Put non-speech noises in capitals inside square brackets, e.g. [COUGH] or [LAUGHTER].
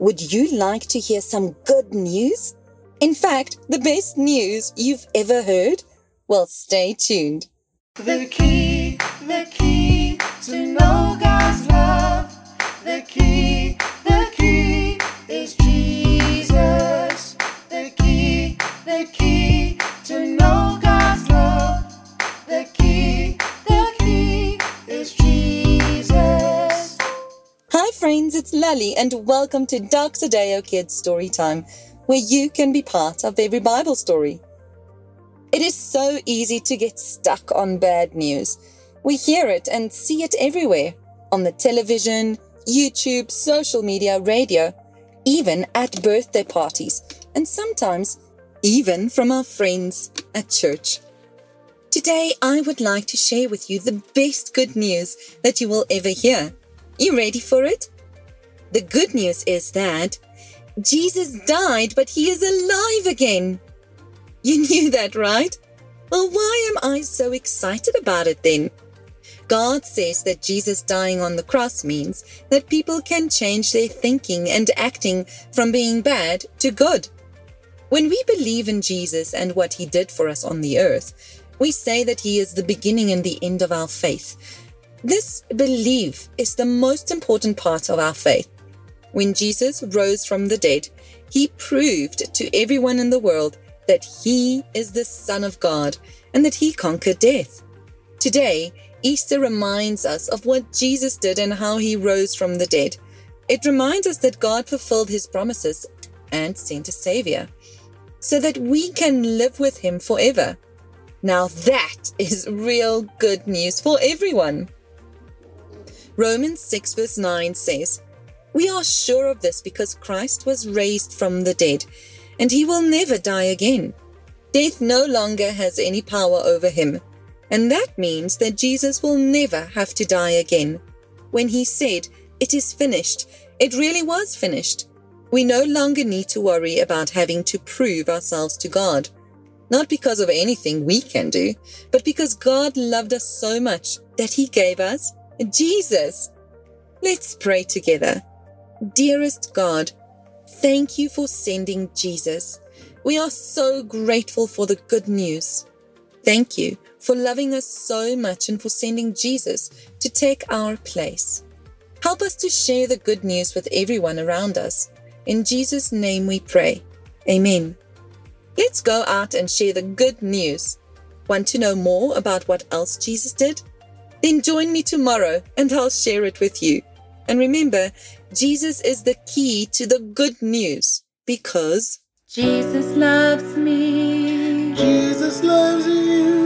Would you like to hear some good news? In fact, the best news you've ever heard? Well, stay tuned. Friends, it's Lally, and welcome to Dark Sadeo Kids Storytime, where you can be part of every Bible story. It is so easy to get stuck on bad news. We hear it and see it everywhere on the television, YouTube, social media, radio, even at birthday parties, and sometimes even from our friends at church. Today, I would like to share with you the best good news that you will ever hear. You ready for it? The good news is that Jesus died, but he is alive again. You [LAUGHS] knew that, right? Well, why am I so excited about it then? God says that Jesus dying on the cross means that people can change their thinking and acting from being bad to good. When we believe in Jesus and what he did for us on the earth, we say that he is the beginning and the end of our faith. This belief is the most important part of our faith. When Jesus rose from the dead, he proved to everyone in the world that he is the Son of God and that he conquered death. Today, Easter reminds us of what Jesus did and how he rose from the dead. It reminds us that God fulfilled his promises and sent a Savior so that we can live with him forever. Now that [LAUGHS] is real good news for everyone. Romans 6 verse 9 says, We are sure of this because Christ was raised from the dead, and he will never die again. Death no longer has any power over him, and that means that Jesus will never have to die again. When he said, It is finished, it really was finished. We no longer need to worry about having to prove ourselves to God not because of anything we can do, but because God loved us so much that He gave us Jesus. Let's pray together. Dearest God, thank you for sending Jesus. We are so grateful for the good news. Thank you for loving us so much and for sending Jesus to take our place. Help us to share the good news with everyone around us. In Jesus' name we pray. Amen. Let's go out and share the good news. Want to know more about what else Jesus did? Then join me tomorrow and I'll share it with you. And remember, Jesus is the key to the good news because Jesus loves me. Jesus loves you.